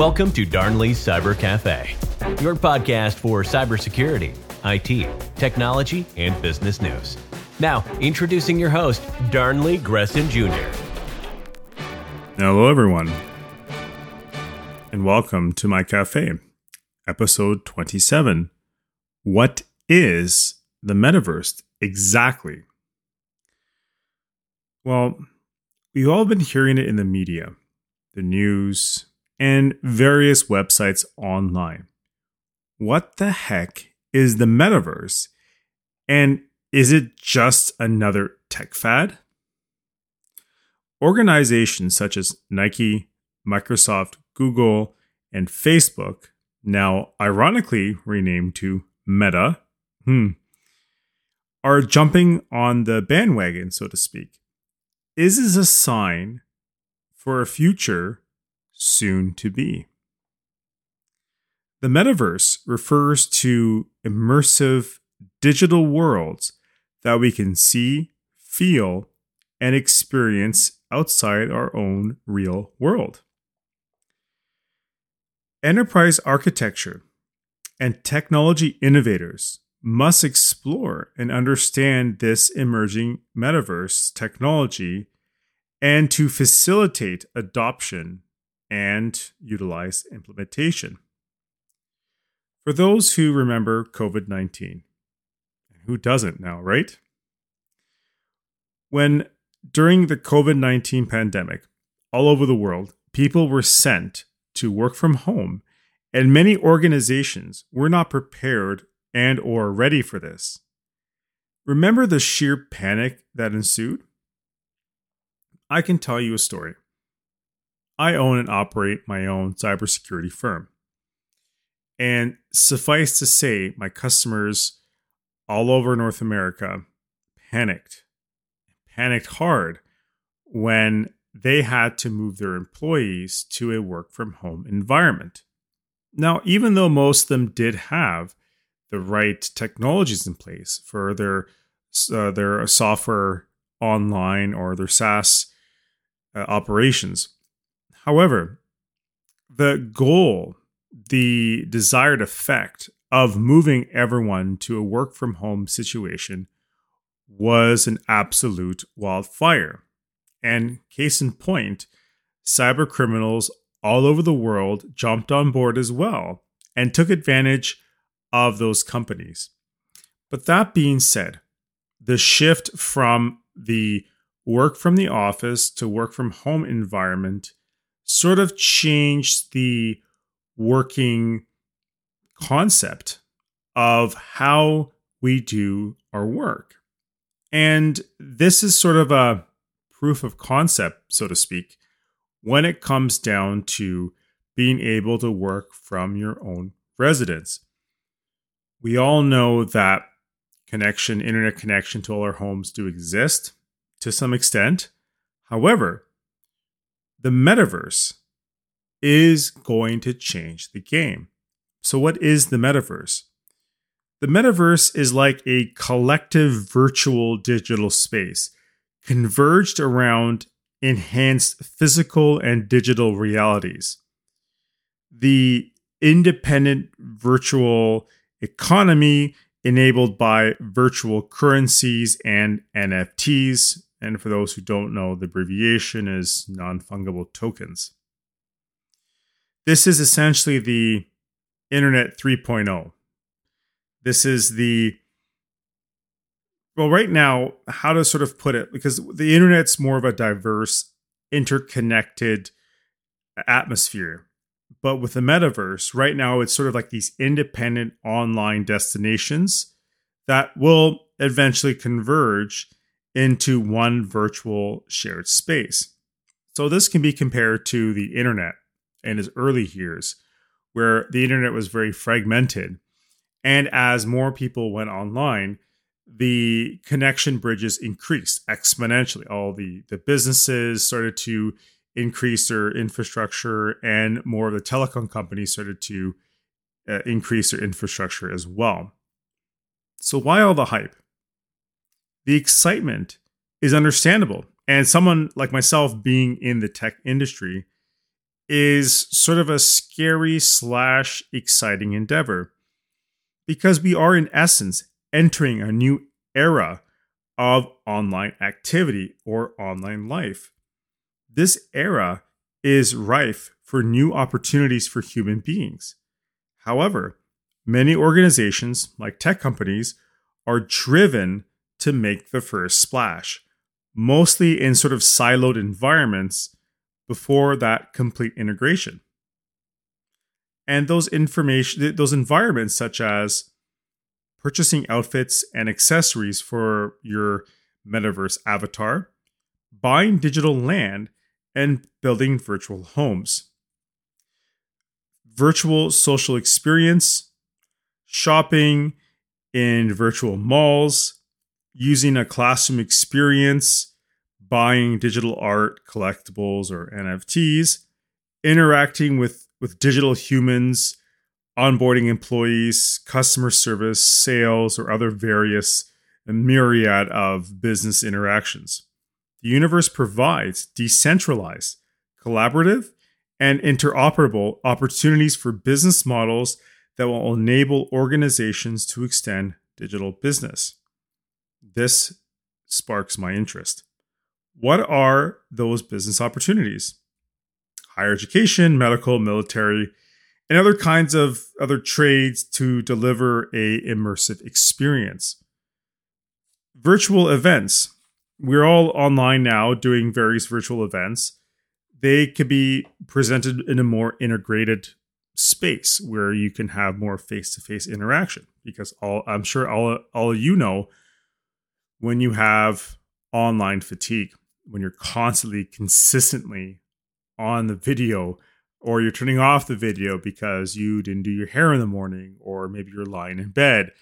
Welcome to Darnley's Cyber Cafe, your podcast for cybersecurity, IT, technology, and business news. Now, introducing your host, Darnley Gresson Jr. Hello, everyone, and welcome to my cafe, episode 27. What is the metaverse exactly? Well, we've all been hearing it in the media, the news, and various websites online. What the heck is the metaverse? And is it just another tech fad? Organizations such as Nike, Microsoft, Google, and Facebook, now ironically renamed to Meta, hmm, are jumping on the bandwagon, so to speak. Is this a sign for a future soon to be? The metaverse refers to immersive digital worlds that we can see, feel, and experience outside our own real world. Enterprise architecture and technology innovators must explore and understand this emerging metaverse technology and to facilitate adoption and utilize implementation. For those who remember COVID 19, who doesn't now, right? When during the COVID 19 pandemic, all over the world, people were sent to work from home, and many organizations were not prepared and or ready for this. Remember the sheer panic that ensued? I can tell you a story. I own and operate my own cybersecurity firm. And suffice to say, my customers all over North America panicked, panicked hard when they had to move their employees to a work from home environment. Now, even though most of them did have the right technologies in place for their uh, their software online or their SaaS uh, operations, however, the goal, the desired effect of moving everyone to a work from home situation was an absolute wildfire. And case in point, cyber criminals all over the world jumped on board as well and took advantage of those companies. But that being said, the shift from the work from the office to work from home environment sort of changed the working concept of how we do our work. And this is sort of a proof of concept, so to speak, when it comes down to being able to work from your own residence. We all know that connection, internet connection to all our homes do exist to some extent. However, the metaverse is going to change the game. So, what is the metaverse? The metaverse is like a collective virtual digital space converged around enhanced physical and digital realities. The independent virtual economy enabled by virtual currencies and NFTs. And for those who don't know, the abbreviation is non fungible tokens. This is essentially the Internet 3.0. This is the well, right now, how to sort of put it, because the internet's more of a diverse, interconnected atmosphere. But with the metaverse, right now, it's sort of like these independent online destinations that will eventually converge into one virtual shared space. So, this can be compared to the internet in its early years, where the internet was very fragmented. And as more people went online, the connection bridges increased exponentially. All the, the businesses started to increase their infrastructure, and more of the telecom companies started to uh, increase their infrastructure as well. So, why all the hype? The excitement is understandable. And someone like myself, being in the tech industry, is sort of a scary slash exciting endeavor because we are, in essence, entering a new era of online activity or online life. This era is rife for new opportunities for human beings. However, many organizations, like tech companies, are driven to make the first splash, mostly in sort of siloed environments before that complete integration. And those information those environments such as purchasing outfits and accessories for your metaverse avatar, buying digital land, and building virtual homes. Virtual social experience, shopping in virtual malls, using a classroom experience, buying digital art, collectibles, or NFTs, interacting with, with digital humans, onboarding employees, customer service, sales, or other various myriad of business interactions. The universe provides decentralized, collaborative, and interoperable opportunities for business models that will enable organizations to extend digital business. This sparks my interest. What are those business opportunities? Higher education, medical, military, and other kinds of other trades to deliver a immersive experience. Virtual events. We're all online now doing various virtual events. They could be presented in a more integrated space where you can have more face-to-face interaction because all I'm sure all all you know when you have online fatigue when you're constantly consistently on the video or you're turning off the video because you didn't do your hair in the morning or maybe you're lying in bed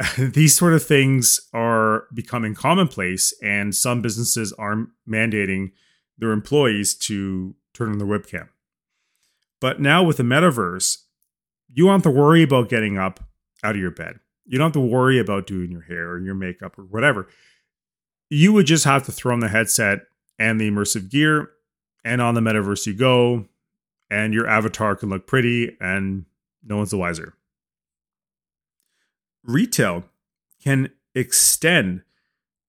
these sort of things are becoming commonplace and some businesses are mandating their employees to turn on the webcam. But now with the metaverse you don't have to worry about getting up out of your bed you don't have to worry about doing your hair or your makeup or whatever you would just have to throw on the headset and the immersive gear, and on the metaverse you go, and your avatar can look pretty, and no one's the wiser. Retail can extend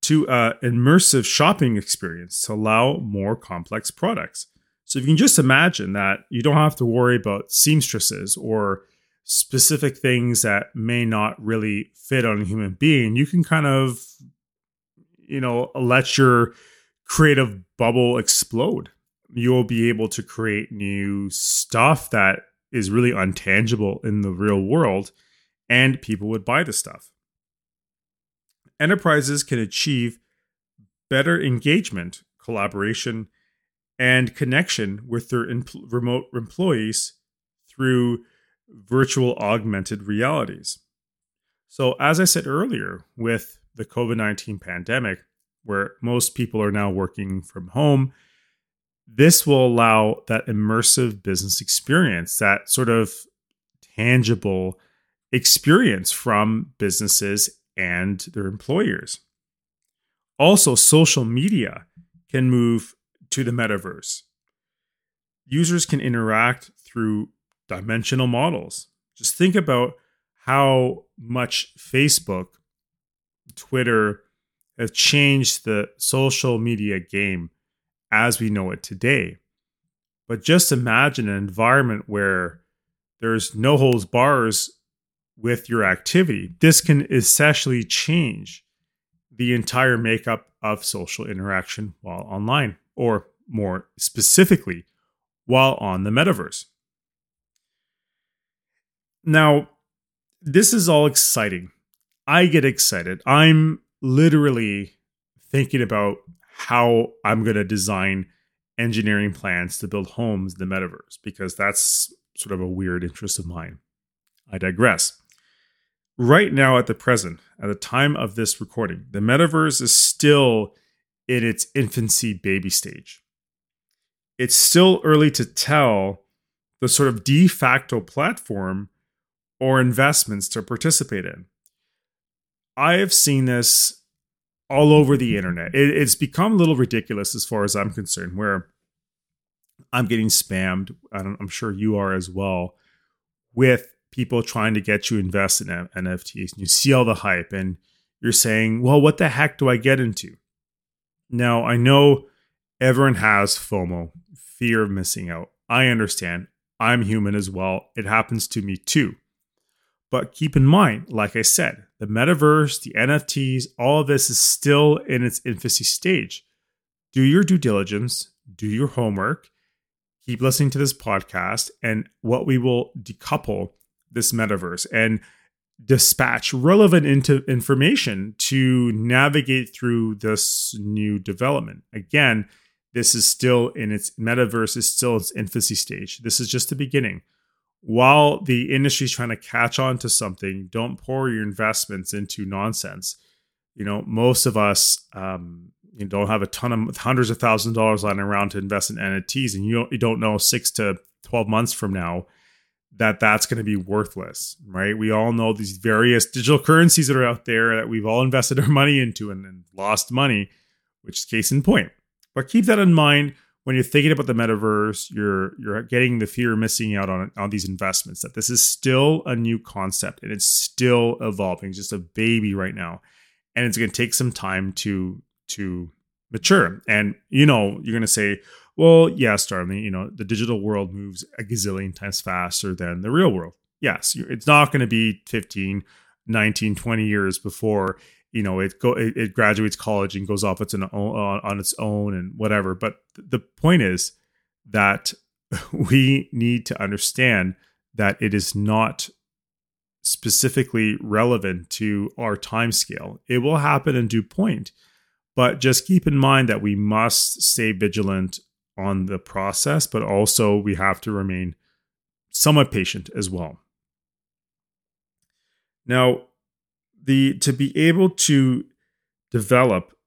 to an immersive shopping experience to allow more complex products. So if you can just imagine that you don't have to worry about seamstresses or specific things that may not really fit on a human being, you can kind of you know, let your creative bubble explode. You'll be able to create new stuff that is really untangible in the real world, and people would buy the stuff. Enterprises can achieve better engagement, collaboration, and connection with their remote employees through virtual augmented realities. So, as I said earlier, with the COVID 19 pandemic, where most people are now working from home, this will allow that immersive business experience, that sort of tangible experience from businesses and their employers. Also, social media can move to the metaverse. Users can interact through dimensional models. Just think about how much Facebook Twitter have changed the social media game as we know it today. But just imagine an environment where there's no holds bars with your activity. This can essentially change the entire makeup of social interaction while online, or more specifically, while on the metaverse. Now, this is all exciting I get excited. I'm literally thinking about how I'm going to design engineering plans to build homes in the metaverse because that's sort of a weird interest of mine. I digress. Right now, at the present, at the time of this recording, the metaverse is still in its infancy baby stage. It's still early to tell the sort of de facto platform or investments to participate in. I have seen this all over the internet. It, it's become a little ridiculous as far as I'm concerned, where I'm getting spammed. I'm sure you are as well with people trying to get you invest in NFTs. And you see all the hype and you're saying, well, what the heck do I get into? Now, I know everyone has FOMO, fear of missing out. I understand. I'm human as well. It happens to me too. But keep in mind, like I said, the metaverse, the NFTs, all of this is still in its infancy stage. Do your due diligence, do your homework, keep listening to this podcast, and what we will decouple this metaverse and dispatch relevant into information to navigate through this new development. Again, this is still in its metaverse is still its infancy stage. This is just the beginning. While the industry is trying to catch on to something, don't pour your investments into nonsense. You know, most of us um, you don't have a ton of hundreds of thousands of dollars lying around to invest in NFTs, and you don't, you don't know six to twelve months from now that that's going to be worthless, right? We all know these various digital currencies that are out there that we've all invested our money into and, and lost money, which is case in point. But keep that in mind when you're thinking about the metaverse. You're you're getting the fear of missing out on on these investments. That this is still a new concept and it's still evolving. It's just a baby right now, and it's going to take some time to to mature. And you know, you're going to say, well, yes, Darnley, you know, the digital world moves a gazillion times faster than the real world. Yes, it's not going to be 15, 19, 20 years before you know it go it, it graduates college and goes off its own, on, on its own and whatever. But the point is that we need to understand that it is not specifically relevant to our time scale it will happen in due point but just keep in mind that we must stay vigilant on the process but also we have to remain somewhat patient as well. Now the to be able to develop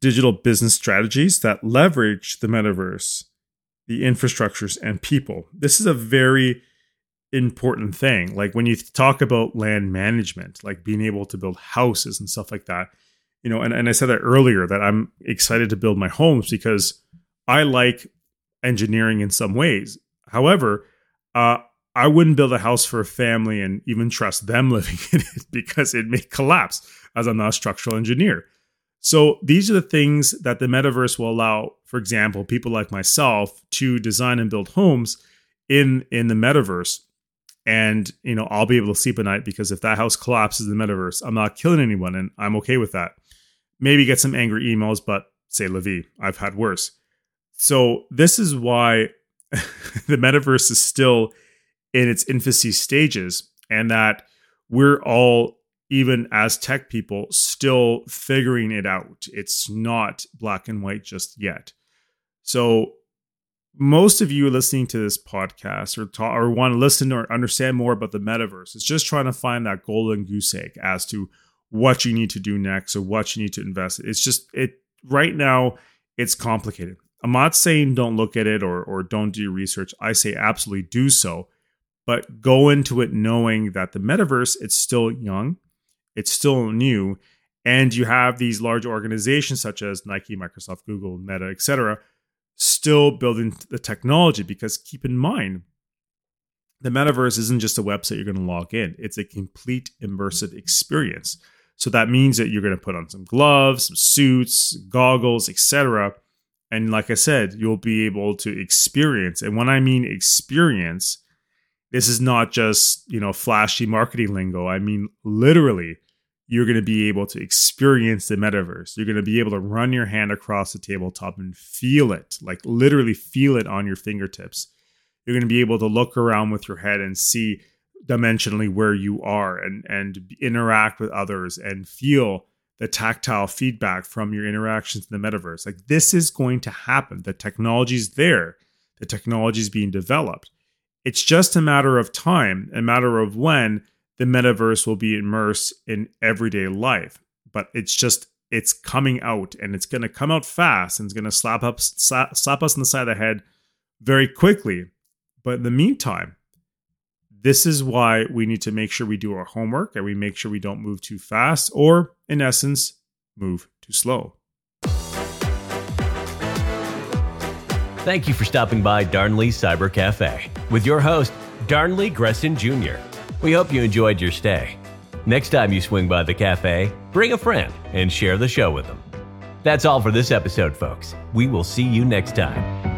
digital business strategies that leverage the metaverse, the infrastructures and people. This is a very important thing. Like when you talk about land management, like being able to build houses and stuff like that, you know, and, and I said that earlier that I'm excited to build my homes because I like engineering in some ways. However, uh, I wouldn't build a house for a family and even trust them living in it because it may collapse as I'm not a structural engineer. So these are the things that the metaverse will allow, for example, people like myself to design and build homes in in the metaverse. And you know, I'll be able to sleep at night because if that house collapses in the metaverse, I'm not killing anyone and I'm okay with that. Maybe get some angry emails, but say Levi, I've had worse. So this is why the metaverse is still in its infancy stages and that we're all even as tech people still figuring it out it's not black and white just yet so most of you listening to this podcast or talk, or want to listen or understand more about the metaverse is just trying to find that golden goose egg as to what you need to do next or what you need to invest in. It's just it right now it's complicated. I'm not saying don't look at it or or don't do research. I say absolutely do so but go into it knowing that the metaverse it's still young it's still new and you have these large organizations such as nike microsoft google meta etc still building the technology. Because keep in mind the metaverse isn't just a website you're going to log in it's a complete immersive experience. So that means that you're going to put on some gloves some suits goggles etc and like i said you'll be able to experience. And when i mean experience this is not just, you know, flashy marketing lingo. I mean, literally, you're going to be able to experience the metaverse. You're going to be able to run your hand across the tabletop and feel it, like literally feel it on your fingertips. You're going to be able to look around with your head and see dimensionally where you are and and interact with others and feel the tactile feedback from your interactions in the metaverse. Like this is going to happen. The technology is there. The technology is being developed. It's just a matter of time, a matter of when the metaverse will be immersed in everyday life. But it's just it's coming out and it's going to come out fast and it's going to slap up slap, slap us on the side of the head very quickly. But in the meantime, this is why we need to make sure we do our homework and we make sure we don't move too fast or in essence move too slow. Thank you for stopping by Darnley Cyber Cafe with your host, Darnley Gresson Jr. We hope you enjoyed your stay. Next time you swing by the cafe, bring a friend and share the show with them. That's all for this episode, folks. We will see you next time.